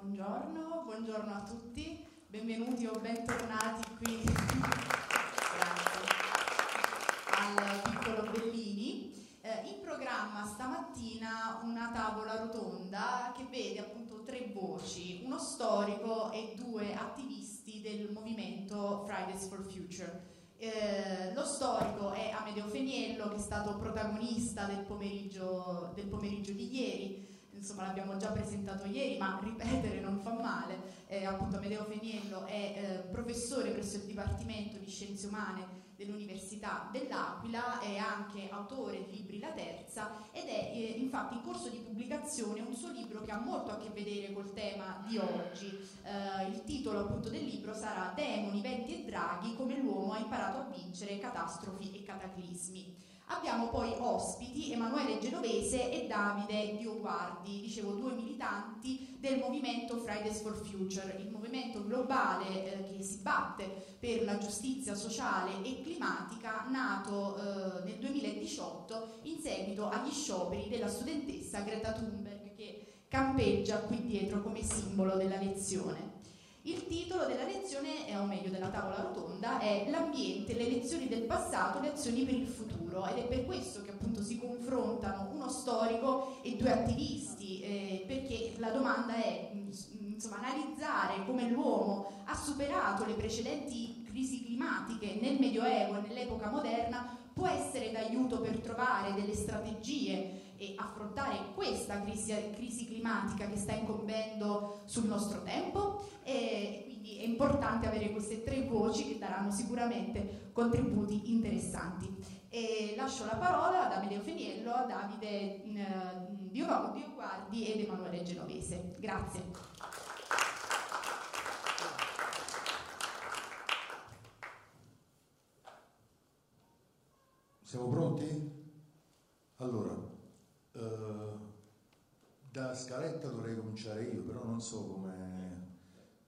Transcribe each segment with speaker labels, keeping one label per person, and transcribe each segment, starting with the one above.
Speaker 1: Buongiorno, buongiorno a tutti, benvenuti o bentornati qui al piccolo Bellini. Eh, in programma stamattina una tavola rotonda che vede appunto tre voci, uno storico e due attivisti del movimento Fridays for Future. Eh, lo storico è Amedeo Feniello che è stato protagonista del pomeriggio, del pomeriggio di ieri insomma l'abbiamo già presentato ieri, ma ripetere non fa male, eh, appunto Amedeo Feniello è eh, professore presso il Dipartimento di Scienze Umane dell'Università dell'Aquila, è anche autore di libri La Terza ed è eh, infatti in corso di pubblicazione un suo libro che ha molto a che vedere col tema di oggi. Eh, il titolo appunto del libro sarà Demoni, venti e draghi, come l'uomo ha imparato a vincere catastrofi e cataclismi. Abbiamo poi ospiti Emanuele Genovese e Davide Dioguardi, dicevo due militanti del movimento Fridays for Future, il movimento globale eh, che si batte per la giustizia sociale e climatica nato eh, nel 2018 in seguito agli scioperi della studentessa Greta Thunberg che campeggia qui dietro come simbolo della lezione. Il titolo della lezione, o meglio della tavola rotonda, è L'ambiente, le lezioni del passato, le azioni per il futuro. Ed è per questo che appunto si confrontano uno storico e due attivisti, eh, perché la domanda è mm, insomma, analizzare come l'uomo ha superato le precedenti crisi climatiche nel Medioevo e nell'epoca moderna può essere d'aiuto per trovare delle strategie e affrontare questa crisi, crisi climatica che sta incombendo sul nostro tempo e quindi è importante avere queste tre voci che daranno sicuramente contributi interessanti. E lascio la parola ad Amedeo Feniello, a Davide eh, Dioguardi ed Emanuele Genovese. Grazie.
Speaker 2: Siamo pronti? Allora, eh, da scaletta dovrei cominciare io, però non so come,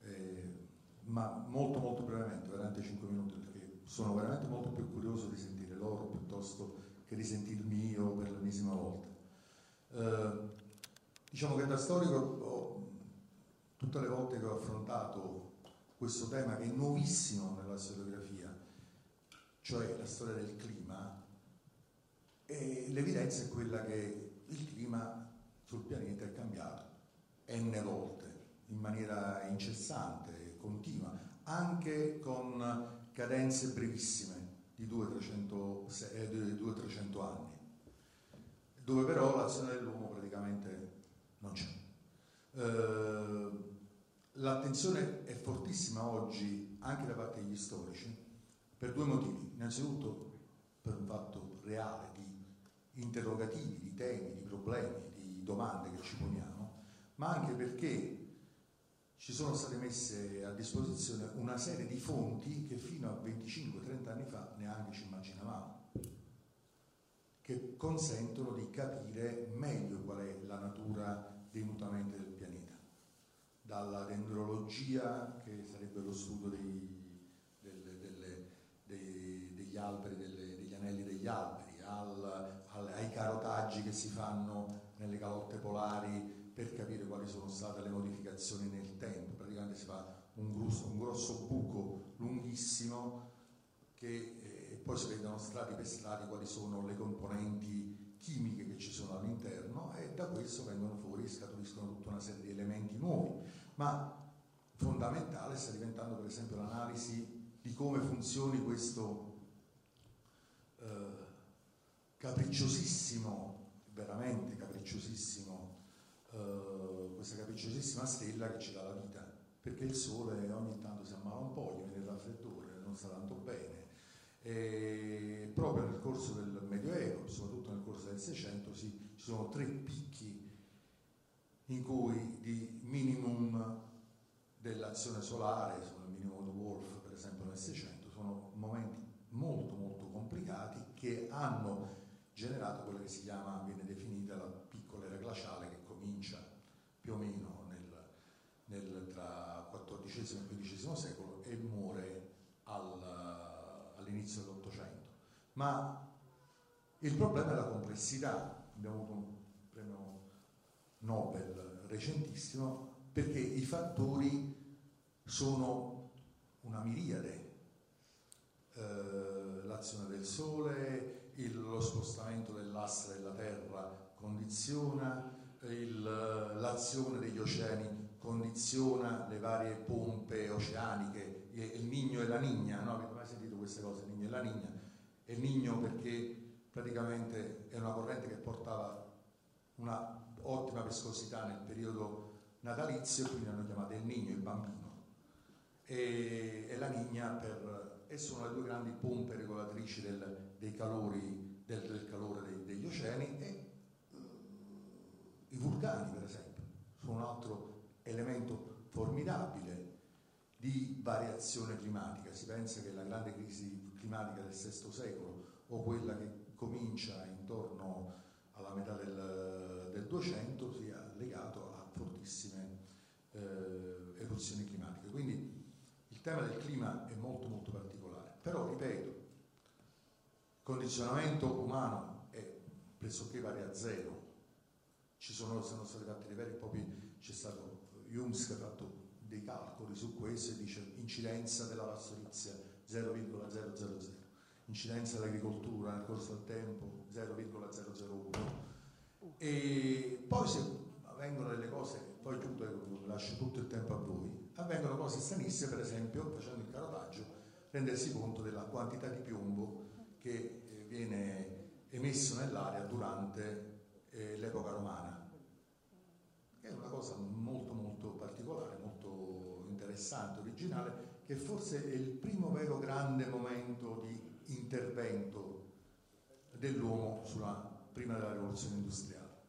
Speaker 2: eh, ma molto molto brevemente, veramente 5 minuti, perché sono veramente molto più curioso di sentire loro piuttosto che di sentirmi io per l'ennesima volta. Eh, diciamo che da storico ho, tutte le volte che ho affrontato questo tema che è nuovissimo nella storiografia, cioè la storia del clima, e l'evidenza è quella che il clima sul pianeta è cambiato n volte, in maniera incessante, continua, anche con cadenze brevissime di 200-300 eh, anni, dove però l'azione dell'uomo praticamente non c'è. Eh, l'attenzione è fortissima oggi anche da parte degli storici per due motivi. Innanzitutto per un fatto reale di interrogativi, di temi, di problemi, di domande che ci poniamo, ma anche perché ci sono state messe a disposizione una serie di fonti che fino a 25-30 anni fa neanche ci immaginavamo, che consentono di capire meglio qual è la natura dei mutamenti del pianeta, dalla dendrologia, che sarebbe lo studio dei, delle, delle, dei, degli alberi, delle, degli anelli degli alberi, carotaggi che si fanno nelle calotte polari per capire quali sono state le modificazioni nel tempo. Praticamente si fa un grosso, un grosso buco lunghissimo che eh, poi si vedono strati per strati quali sono le componenti chimiche che ci sono all'interno e da questo vengono fuori scaturiscono tutta una serie di elementi nuovi. Ma fondamentale sta diventando per esempio l'analisi di come funzioni questo eh, capricciosissimo, veramente capricciosissimo, eh, questa capricciosissima stella che ci dà la vita, perché il sole ogni tanto si ammala un po', gli viene il raffreddore, non sta tanto bene. E proprio nel corso del Medioevo, soprattutto nel corso del Seicento, ci sono tre picchi in cui di minimum dell'azione solare, sono il minimo di Wolf per esempio nel Seicento, sono momenti molto molto complicati che hanno generato quella che si chiama, viene definita la piccola era glaciale che comincia più o meno nel, nel, tra XIV e XV secolo e muore al, all'inizio dell'Ottocento. Ma il problema è la complessità. Abbiamo avuto un premio Nobel recentissimo perché i fattori sono una miriade. Eh, l'azione del sole, il, lo spostamento dell'asse della Terra condiziona, il, l'azione degli oceani condiziona le varie pompe oceaniche, il Nigno e la Nigna, no? avete mai sentito queste cose, il Nigno e la Nigna? Il Nigno perché praticamente è una corrente che portava una ottima viscosità nel periodo natalizio, quindi hanno chiamato il Nigno, il bambino, e, e la Nigna per, e sono le due grandi pompe regolatrici del, dei calori, del, del calore dei, degli oceani e uh, i vulcani per esempio sono un altro elemento formidabile di variazione climatica. Si pensa che la grande crisi climatica del VI secolo o quella che comincia intorno alla metà del, del 200 sia legato a fortissime eh, eruzioni climatiche. Quindi il tema del clima è molto molto particolare. Però, ripeto, condizionamento umano è pressoché pari a zero. Ci sono, sono stati fatti e propri, c'è stato Jums che ha fatto dei calcoli su questo e dice incidenza della pastorizia 0,000, incidenza dell'agricoltura nel corso del tempo 0,001 e poi se avvengono delle cose, poi tutto, lascio tutto il tempo a voi, avvengono cose stranissime, per esempio facendo il carotaggio, rendersi conto della quantità di piombo che viene emesso nell'aria durante eh, l'epoca romana è una cosa molto molto particolare, molto interessante, originale, che forse è il primo vero grande momento di intervento dell'uomo sulla, prima della rivoluzione industriale.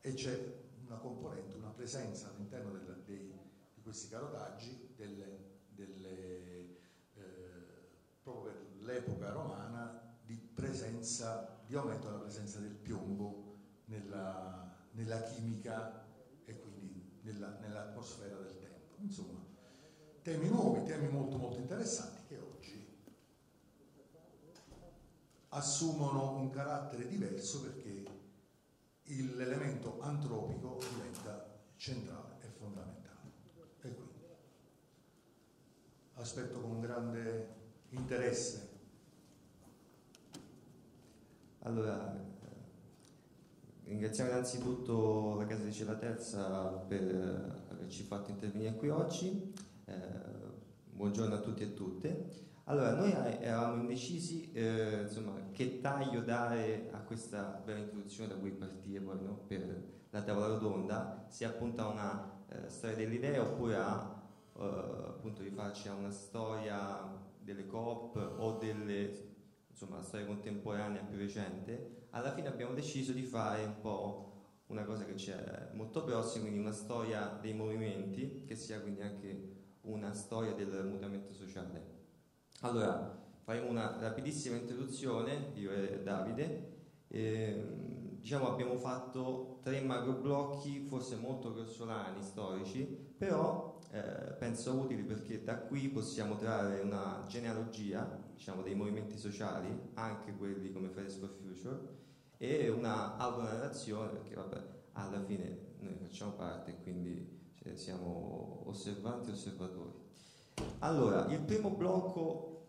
Speaker 2: E c'è una componente, una presenza all'interno del, dei, di questi carotaggi delle, delle, eh, proprio per l'epoca romana presenza, di aumento della presenza del piombo nella, nella chimica nella, nell'atmosfera del tempo. Insomma, temi nuovi, temi molto molto interessanti che oggi assumono un carattere diverso perché l'elemento antropico diventa centrale e fondamentale. E quindi aspetto con grande interesse.
Speaker 3: Allora, Ringraziamo innanzitutto la Casa di Cella Terza per averci fatto intervenire qui oggi. Eh, buongiorno a tutti e tutte. Allora, noi eravamo indecisi eh, insomma, che taglio dare a questa bella introduzione da cui partire poi no? per la tavola rotonda, se appunto a una eh, storia dell'idea oppure a eh, appunto rifarci a una storia delle coop o delle insomma, storia contemporanea più recente alla fine abbiamo deciso di fare un po' una cosa che ci è molto prossima, quindi una storia dei movimenti, che sia quindi anche una storia del mutamento sociale. Allora, faremo una rapidissima introduzione, io e Davide. E, diciamo abbiamo fatto tre macro blocchi, forse molto grossolani, storici, però eh, penso utili perché da qui possiamo trarre una genealogia diciamo, dei movimenti sociali, anche quelli come Fridays for Future, e una autonarrazione perché vabbè, alla fine noi facciamo parte quindi cioè, siamo osservanti e osservatori. Allora, il primo blocco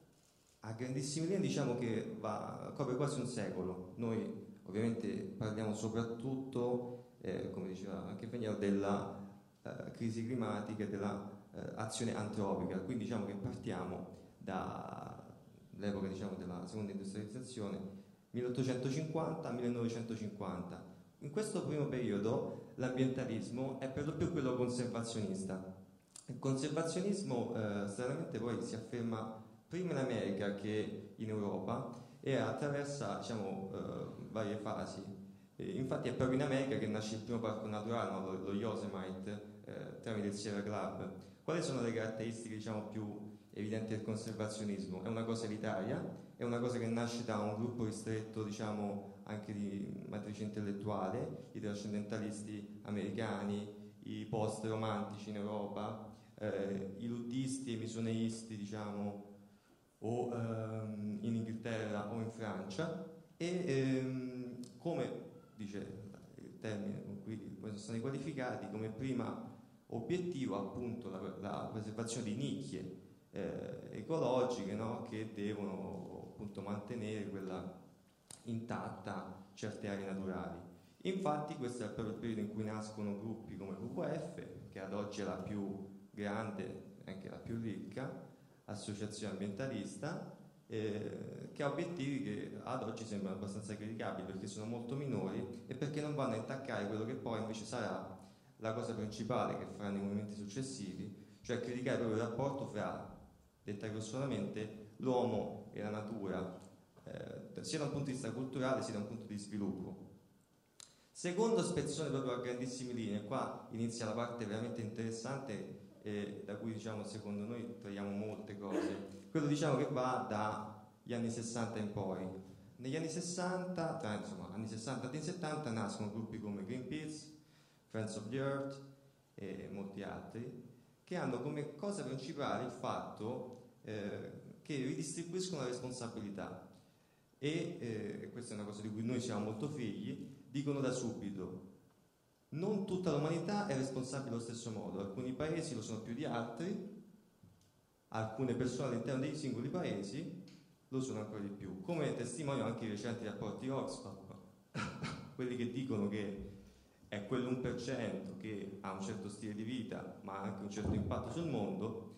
Speaker 3: a grandissime linee diciamo che va, copre quasi un secolo. Noi ovviamente parliamo soprattutto, eh, come diceva anche Fegnero, della eh, crisi climatica e dell'azione eh, antropica, quindi diciamo che partiamo dall'epoca diciamo, della seconda industrializzazione 1850-1950. In questo primo periodo l'ambientalismo è per lo più quello conservazionista. Il conservazionismo eh, stranamente poi si afferma prima in America che in Europa e attraversa diciamo, eh, varie fasi. E infatti è proprio in America che nasce il primo parco naturale, no? lo, lo Yosemite, eh, tramite il Sierra Club. Quali sono le caratteristiche diciamo, più evidenti del conservazionismo? È una cosa elitaria, è una cosa che nasce da un gruppo ristretto, diciamo, anche di matrice intellettuale, i trascendentalisti americani, i post-romantici in Europa, eh, i luddisti e i misoneisti, diciamo, o ehm, in Inghilterra o in Francia, e ehm, come dice il termine con cui sono stati qualificati, come prima obiettivo appunto la, la preservazione di nicchie eh, ecologiche no? che devono appunto mantenere quella intatta certe aree naturali. Infatti questo è proprio il periodo in cui nascono gruppi come WWF, che ad oggi è la più grande e anche la più ricca associazione ambientalista, eh, che ha obiettivi che ad oggi sembrano abbastanza criticabili perché sono molto minori e perché non vanno a intaccare quello che poi invece sarà la cosa principale che faranno i movimenti successivi, cioè criticare proprio il rapporto fra, detta grossolanamente, l'uomo e la natura, eh, sia da un punto di vista culturale sia da un punto di sviluppo. Secondo spezzone proprio a grandissime linee, qua inizia la parte veramente interessante eh, da cui diciamo secondo noi traiamo molte cose. Quello diciamo che va dagli anni 60 in poi. Negli anni 60, tra insomma, anni 60 e anni 70 nascono gruppi come Greenpeace, Friends of the Earth e molti altri, che hanno come cosa principale il fatto eh, che ridistribuiscono la responsabilità. E, eh, questa è una cosa di cui noi siamo molto figli, dicono da subito non tutta l'umanità è responsabile allo stesso modo, alcuni paesi lo sono più di altri, alcune persone all'interno dei singoli paesi lo sono ancora di più, come testimoniano anche i recenti rapporti Oxfam, quelli che dicono che è quell'1% che ha un certo stile di vita ma anche un certo impatto sul mondo,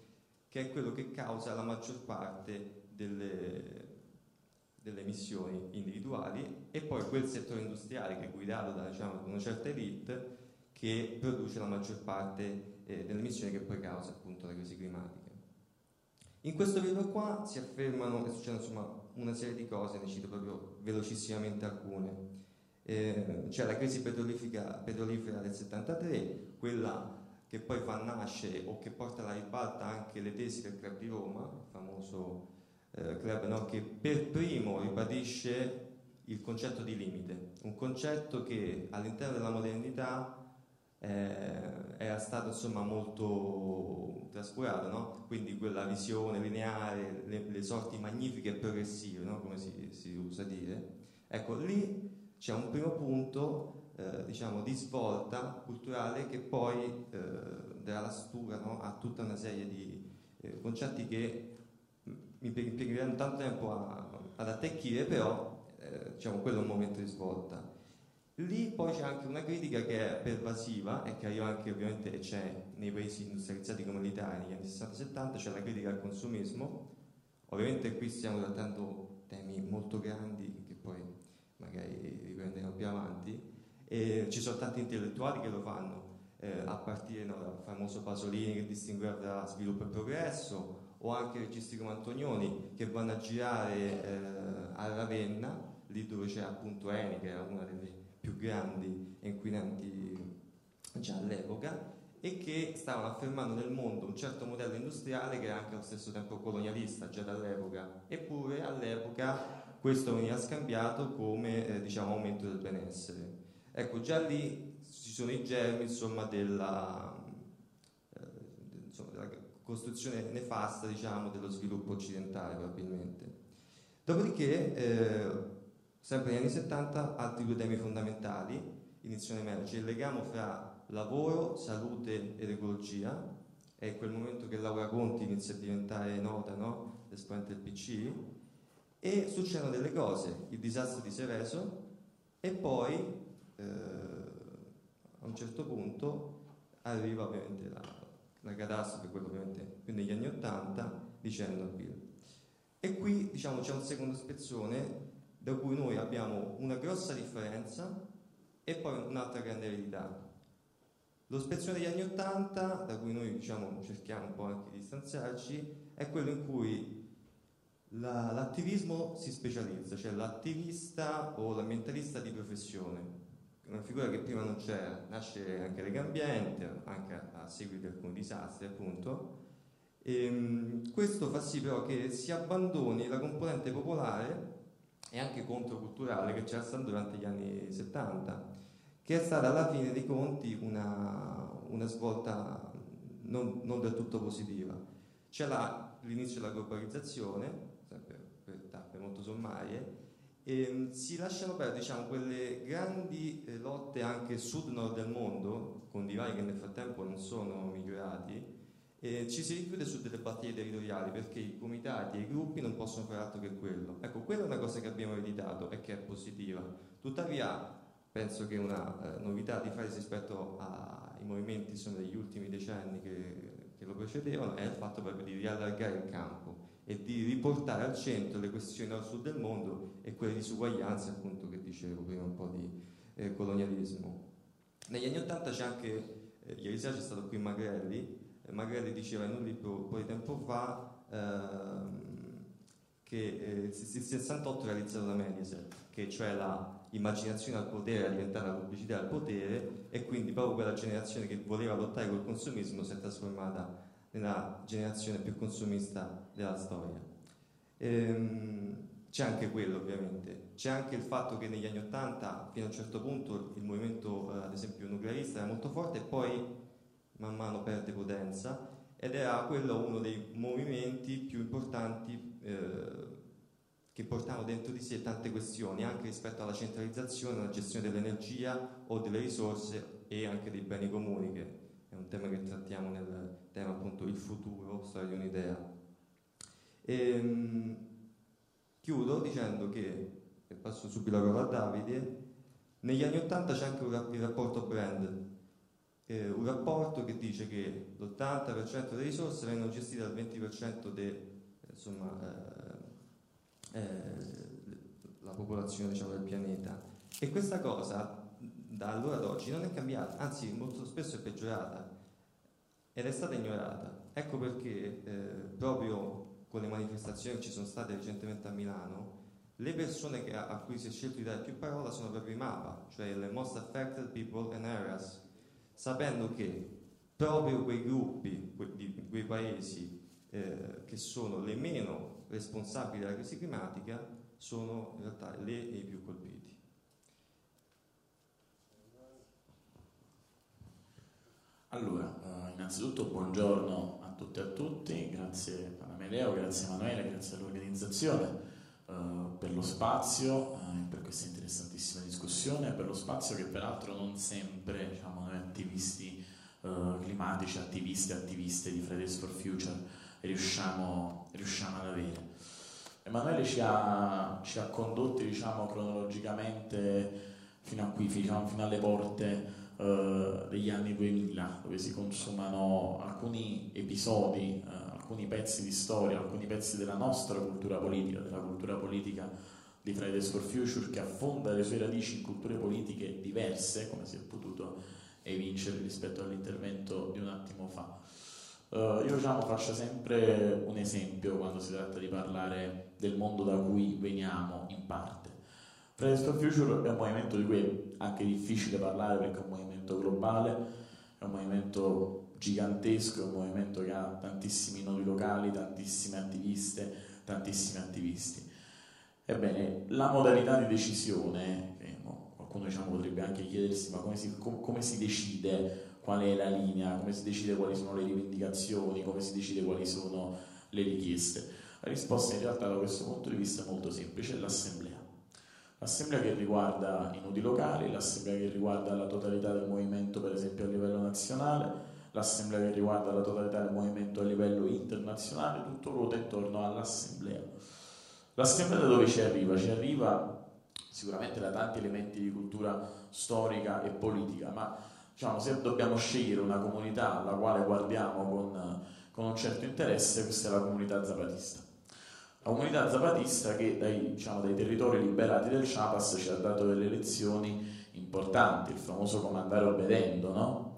Speaker 3: che è quello che causa la maggior parte delle, delle emissioni individuali e poi quel settore industriale che è guidato da diciamo, una certa elite che produce la maggior parte eh, delle emissioni che poi causa appunto la crisi climatica. In questo periodo qua si affermano e succedono insomma una serie di cose, ne cito proprio velocissimamente alcune. Eh, c'è la crisi petrolifera del 73, quella che poi fa nascere o che porta alla ribalta anche le tesi del Club di Roma, il famoso eh, club no? che per primo ribadisce il concetto di limite, un concetto che all'interno della modernità eh, era stato insomma molto trascurato, no? quindi quella visione lineare, le, le sorti magnifiche e progressive, no? come si, si, usa dire. Ecco, lì c'è un primo punto eh, diciamo, di svolta culturale che poi eh, darà stura no? a tutta una serie di eh, concetti che mi impiegheranno tanto tempo a, ad attecchire, però eh, diciamo, quello è un momento di svolta. Lì poi c'è anche una critica che è pervasiva e che arriva anche ovviamente c'è nei paesi industrializzati come l'Italia negli anni 60-70, c'è la critica al consumismo. Ovviamente qui stiamo trattando temi molto grandi che poi magari riprenderemo più avanti e ci sono tanti intellettuali che lo fanno, eh, a partire dal famoso Pasolini che distingueva tra sviluppo e progresso, o anche registi come Antonioni che vanno a girare eh, a Ravenna, lì dove c'è appunto Eni, che era una delle più grandi inquinanti già all'epoca, e che stavano affermando nel mondo un certo modello industriale che era anche allo stesso tempo colonialista già dall'epoca, eppure all'epoca questo veniva scambiato come eh, diciamo, aumento del benessere. Ecco, già lì ci sono i germi insomma, della, eh, insomma, della costruzione nefasta diciamo, dello sviluppo occidentale probabilmente. Dopodiché, eh, sempre negli anni 70, altri due temi fondamentali iniziano a emergere, il legame fra lavoro, salute ed ecologia, è quel momento che Laura Conti inizia a diventare nota, no? l'esponente del PC, e succedono delle cose, il disastro di Seveso e poi eh, a un certo punto arriva ovviamente la, la catastrofe, quello ovviamente più negli anni Ottanta, di Chernobyl. E qui diciamo, c'è un secondo spezzone da cui noi abbiamo una grossa differenza e poi un'altra grande eredità. Lo spezzone degli anni Ottanta, da cui noi diciamo, cerchiamo un po' anche di distanziarci, è quello in cui la, l'attivismo si specializza, cioè l'attivista o l'ambientalista di professione una figura che prima non c'era, nasce anche Legambiente, anche a, a seguito di alcuni disastri appunto, e, ehm, questo fa sì però che si abbandoni la componente popolare e anche controculturale che c'era stata durante gli anni 70, che è stata alla fine dei conti una, una svolta non, non, del tutto positiva. C'è la, l'inizio della globalizzazione, molto sommarie, e si lasciano perdere diciamo, quelle grandi eh, lotte anche sud-nord del mondo, con divari che nel frattempo non sono migliorati, e ci si richiude su delle battaglie territoriali perché i comitati e i gruppi non possono fare altro che quello. Ecco, quella è una cosa che abbiamo ereditato e che è positiva. Tuttavia, penso che una eh, novità di fare rispetto ai movimenti insomma, degli ultimi decenni che, che lo precedevano è il fatto proprio di riallargare il campo e di riportare al centro le questioni nord-sud del mondo e quelle disuguaglianze appunto che dicevo prima un po' di eh, colonialismo. Negli anni Ottanta c'è anche, eh, ieri sera c'è stato qui Magrelli, eh, Magrelli diceva in un libro un po' di tempo fa ehm, che eh, il 68 è realizzato da Mediaset, che cioè la immaginazione al potere è diventata la pubblicità al potere e quindi proprio quella generazione che voleva lottare col consumismo si è trasformata nella generazione più consumista della storia. Ehm, c'è anche quello ovviamente, c'è anche il fatto che negli anni Ottanta fino a un certo punto il movimento eh, ad esempio nuclearista era molto forte e poi man mano perde potenza ed era quello uno dei movimenti più importanti eh, che portavano dentro di sé tante questioni anche rispetto alla centralizzazione, alla gestione dell'energia o delle risorse e anche dei beni comuni che è un tema che trattiamo nel tema appunto il futuro, storia di un'idea. E, ehm, chiudo dicendo che, e passo subito la parola a Davide, negli anni Ottanta c'è anche un, il rapporto brand, eh, un rapporto che dice che l'80% delle risorse vengono gestite dal 20% della eh, eh, popolazione diciamo, del pianeta. E questa cosa da allora ad oggi non è cambiata, anzi molto spesso è peggiorata ed è stata ignorata. Ecco perché eh, proprio con le manifestazioni che ci sono state recentemente a Milano, le persone che, a, cui si è scelto di dare più parola sono proprio i MAPA, cioè le Most Affected People and Areas, sapendo che proprio quei gruppi, que, di quei paesi eh, che sono le meno responsabili della crisi climatica, sono in realtà le i più colpiti.
Speaker 4: Allora, eh, innanzitutto buongiorno a tutte e a tutti, grazie a Meleo, grazie a Emanuele, grazie all'organizzazione eh, per lo spazio, eh, per questa interessantissima discussione, per lo spazio che peraltro non sempre diciamo, noi attivisti climatici, attivisti e attiviste di Fridays for Future riusciamo, riusciamo ad avere. Emanuele ci ha, ci ha condotti diciamo, cronologicamente fino a qui, diciamo, fino alle porte eh, degli anni 2000, dove si consumano alcuni episodi, uh, alcuni pezzi di storia, alcuni pezzi della nostra cultura politica, della cultura politica di Fridays for Future, che affonda le sue radici in culture politiche diverse, come si è potuto evincere rispetto all'intervento di un attimo fa. Uh, io diciamo, faccio sempre un esempio quando si tratta di parlare del mondo da cui veniamo in parte. Fridays for Future è un movimento di cui è anche difficile parlare perché è un movimento globale, è un movimento gigantesco, è un movimento che ha tantissimi nodi locali, tantissime attiviste, tantissimi attivisti. Ebbene, la modalità di decisione, qualcuno diciamo, potrebbe anche chiedersi ma come si, com, come si decide qual è la linea, come si decide quali sono le rivendicazioni, come si decide quali sono le richieste. La risposta in realtà da questo punto di vista è molto semplice, è l'assemblea l'assemblea che riguarda i nodi locali, l'assemblea che riguarda la totalità del movimento per esempio a livello nazionale, l'assemblea che riguarda la totalità del movimento a livello internazionale, tutto ruota intorno all'assemblea. L'assemblea da dove ci arriva? Ci arriva sicuramente da tanti elementi di cultura storica e politica, ma diciamo, se dobbiamo scegliere una comunità alla quale guardiamo con, con un certo interesse, questa è la comunità zapatista la comunità zapatista che dai, diciamo, dai territori liberati del Chiapas ci ha dato delle lezioni importanti, il famoso comandare obbedendo, no?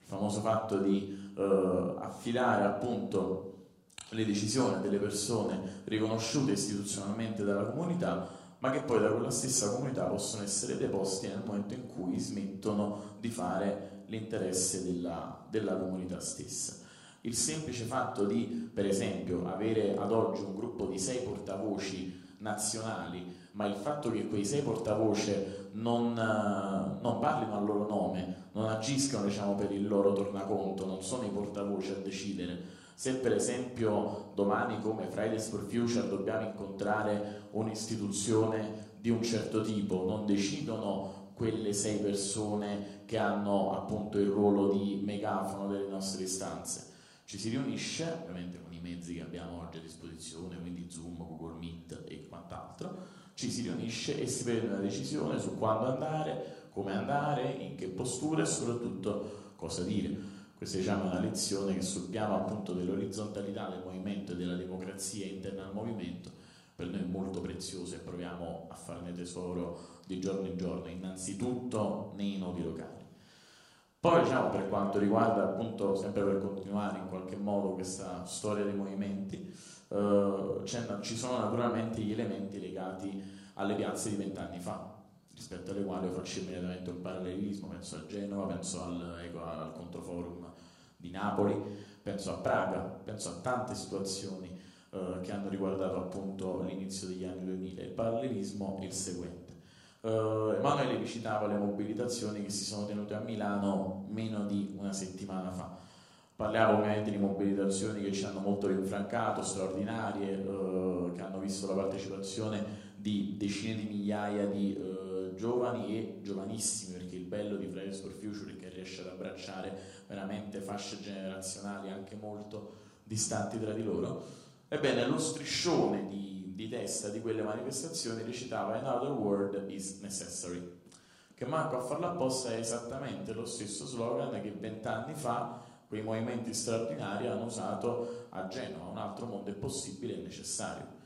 Speaker 4: il famoso fatto di eh, affidare appunto le decisioni delle persone riconosciute istituzionalmente dalla comunità, ma che poi da quella stessa comunità possono essere deposti nel momento in cui smettono di fare l'interesse della, della comunità stessa il semplice fatto di, per esempio, avere ad oggi un gruppo di sei portavoci nazionali, ma il fatto che quei sei portavoce non, non parlino al loro nome, non agiscano diciamo, per il loro tornaconto, non sono i portavoci a decidere. Se per esempio domani come Fridays for Future dobbiamo incontrare un'istituzione di un certo tipo, non decidono quelle sei persone che hanno appunto il ruolo di megafono delle nostre istanze. Ci si riunisce, ovviamente con i mezzi che abbiamo oggi a disposizione, quindi Zoom, Google Meet e quant'altro, ci si riunisce e si prende una decisione su quando andare, come andare, in che postura e soprattutto cosa dire. Questa diciamo, è una lezione che sul piano appunto dell'orizzontalità del movimento e della democrazia interna al movimento per noi è molto preziosa e proviamo a farne tesoro di giorno in giorno, innanzitutto nei nodi locali. Poi diciamo per quanto riguarda appunto, sempre per continuare in qualche modo questa storia dei movimenti, eh, ci sono naturalmente gli elementi legati alle piazze di vent'anni fa, rispetto alle quali faccio immediatamente un parallelismo, penso a Genova, penso al, ecco, al Controforum di Napoli, penso a Praga, penso a tante situazioni eh, che hanno riguardato appunto l'inizio degli anni 2000. Il parallelismo è il seguente. Uh, Emanuele vi citava le mobilitazioni che si sono tenute a Milano meno di una settimana fa. Parliamo ovviamente di mobilitazioni che ci hanno molto rinfrancato, straordinarie, uh, che hanno visto la partecipazione di decine di migliaia di uh, giovani e giovanissimi, perché il bello di Fridays for Future è che riesce ad abbracciare veramente fasce generazionali anche molto distanti tra di loro. Ebbene, lo striscione di, di testa di quelle manifestazioni recitava Another word is necessary, che manco a farlo apposta è esattamente lo stesso slogan che vent'anni fa quei movimenti straordinari hanno usato a Genova, un altro mondo è possibile e necessario.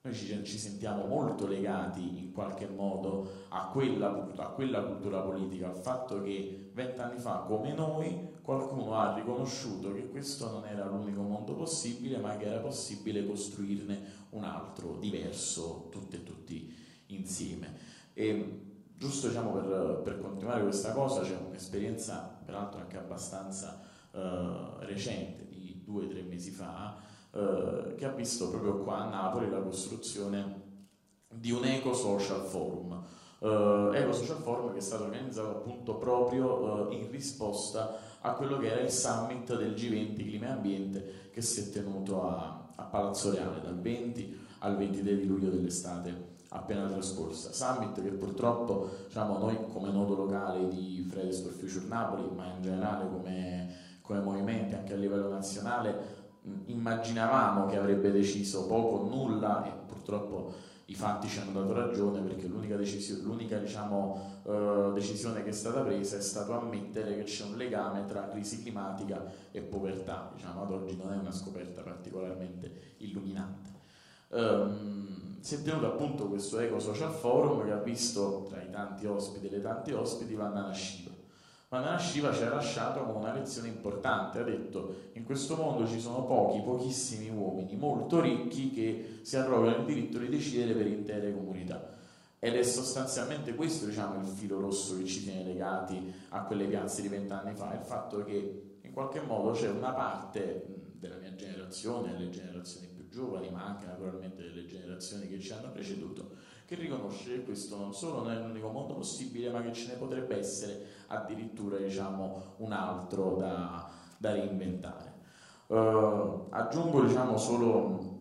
Speaker 4: Noi ci, ci, sentiamo molto legati in qualche modo a quella, a quella cultura politica, al fatto che vent'anni fa, come noi, qualcuno ha riconosciuto che questo non era l'unico mondo possibile, ma che era possibile costruirne un altro, diverso, tutti e tutti insieme. E, giusto diciamo, per, per, continuare questa cosa, c'è un'esperienza, peraltro anche abbastanza uh, recente, di due o tre mesi fa, eh, che ha visto proprio qua a Napoli la costruzione di un Eco Social Forum. Uh, Eco Social Forum che è stato organizzato appunto proprio uh, in risposta a quello che era il summit del G20 Clima e Ambiente che si è tenuto a, a Palazzo Reale dal 20 al 23 di luglio dell'estate appena trascorsa. Summit che purtroppo diciamo, noi come nodo locale di Fridays for Future Napoli, ma in generale come, come movimenti anche a livello nazionale, immaginavamo che avrebbe deciso poco o nulla e purtroppo i fatti ci hanno dato ragione perché l'unica, decisione, l'unica diciamo, uh, decisione che è stata presa è stato ammettere che c'è un legame tra crisi climatica e povertà. Diciamo, ad oggi non è una scoperta particolarmente illuminante. Um, si è tenuto appunto questo Eco Social Forum che ha visto tra i tanti ospiti e le tante ospiti Vanna Nasciva Vandana Shiva ci ha lasciato con una lezione importante, ha detto in questo mondo ci sono pochi, pochissimi uomini molto ricchi che si arrogano il diritto di decidere per intere comunità. Ed è sostanzialmente questo diciamo, il filo rosso che ci tiene legati a quelle piazze di vent'anni fa, il fatto che in qualche modo c'è una parte della mia generazione, delle generazioni più giovani, ma anche naturalmente delle generazioni che ci hanno preceduto, che riconosce che questo non solo non è l'unico mondo possibile, ma che ce ne potrebbe essere addirittura diciamo, un altro da, da reinventare. Uh, aggiungo diciamo, solo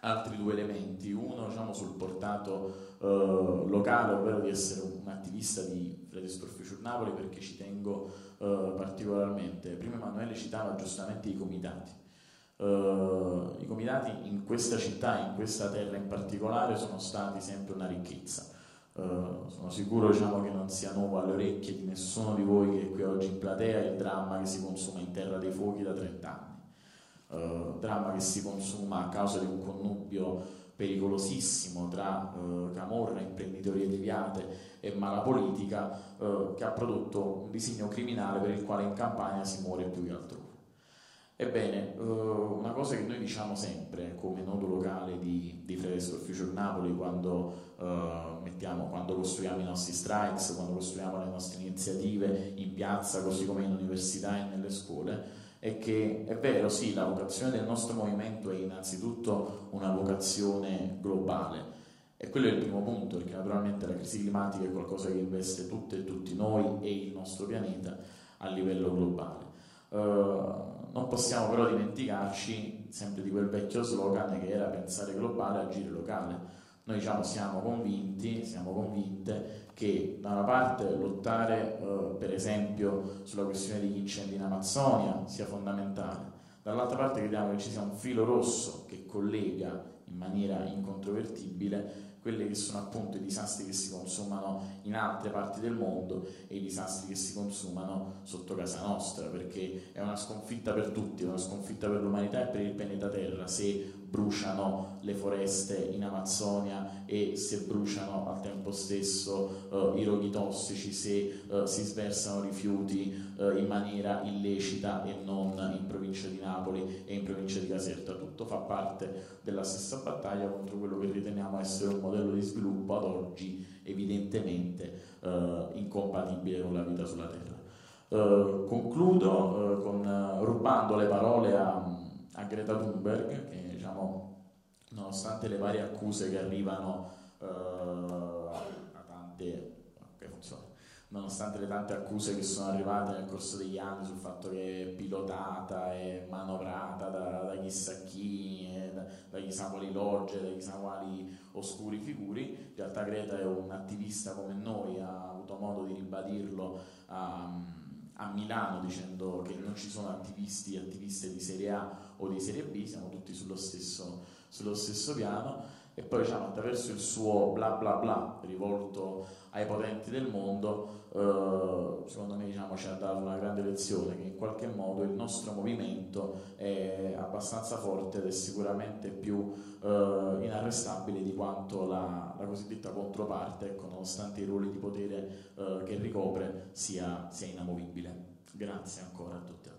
Speaker 4: altri due elementi, uno diciamo, sul portato uh, locale, ovvero di essere un attivista di Fridays for Future Napoli perché ci tengo uh, particolarmente. Prima Emanuele citava giustamente i comitati. Uh, I comitati in questa città, in questa terra in particolare, sono stati sempre una ricchezza. Uh, sono sicuro diciamo, che non sia nuovo alle orecchie di nessuno di voi che è qui oggi in platea il dramma che si consuma in Terra dei Fuochi da 30 anni. Uh, dramma che si consuma a causa di un connubio pericolosissimo tra uh, camorra, imprenditorie deviate e mala politica che ha prodotto un disegno criminale per il quale in Campania si muore più che altrove. Ebbene, uh, una cosa che noi diciamo sempre come nodo locale di, di Fridays for Future Napoli quando, uh, mettiamo, quando costruiamo i nostri strikes, quando costruiamo le nostre iniziative in piazza, così come in università e nelle scuole, è che è vero, sì, la vocazione del nostro movimento è innanzitutto una vocazione globale. E quello è il primo punto, perché naturalmente la crisi climatica è qualcosa che investe tutte e tutti noi e il nostro pianeta a livello globale. Uh, non possiamo però dimenticarci sempre di quel vecchio slogan che era pensare globale, agire locale. Noi diciamo siamo convinti, siamo convinte che da una parte lottare eh, per esempio sulla questione degli incendi in Amazzonia sia fondamentale, dall'altra parte crediamo che ci sia un filo rosso che collega in maniera incontrovertibile quelli che sono appunto i disastri che si consumano in altre parti del mondo e i disastri che si consumano sotto casa nostra, perché è una sconfitta per tutti, è una sconfitta per l'umanità e per il pianeta Terra se bruciano le foreste in Amazzonia e se bruciano al tempo stesso eh, i roghi tossici, se eh, si sversano rifiuti eh, in maniera illecita e non in provincia di Napoli e in provincia di Caserta. Tutto fa parte della stessa battaglia contro quello che riteniamo essere un modello di sviluppo ad oggi evidentemente eh, incompatibile con la vita sulla Terra. Uh, concludo uh, con, uh, rubando le parole a, a Greta Thunberg, che diciamo, nonostante le varie accuse che arrivano uh, a tante, nonostante le tante accuse che sono arrivate nel corso degli anni sul fatto che è pilotata e manovrata da, da chissà chi, da, da, chissà quali logge, da chissà quali oscuri figuri, in realtà Greta è un attivista come noi, ha avuto modo di ribadirlo a, a Milano dicendo che non ci sono attivisti e attiviste di serie A o di serie B, siamo tutti sullo stesso, sullo stesso piano e poi diciamo, attraverso il suo bla bla bla rivolto ai potenti del mondo, eh, secondo me diciamo, ci ha dato una grande lezione che in qualche modo il nostro movimento è abbastanza forte ed è sicuramente più eh, inarrestabile di quanto la, la cosiddetta controparte, ecco, nonostante i ruoli di potere eh, che ricopre, sia, sia inamovibile. Grazie ancora a tutti.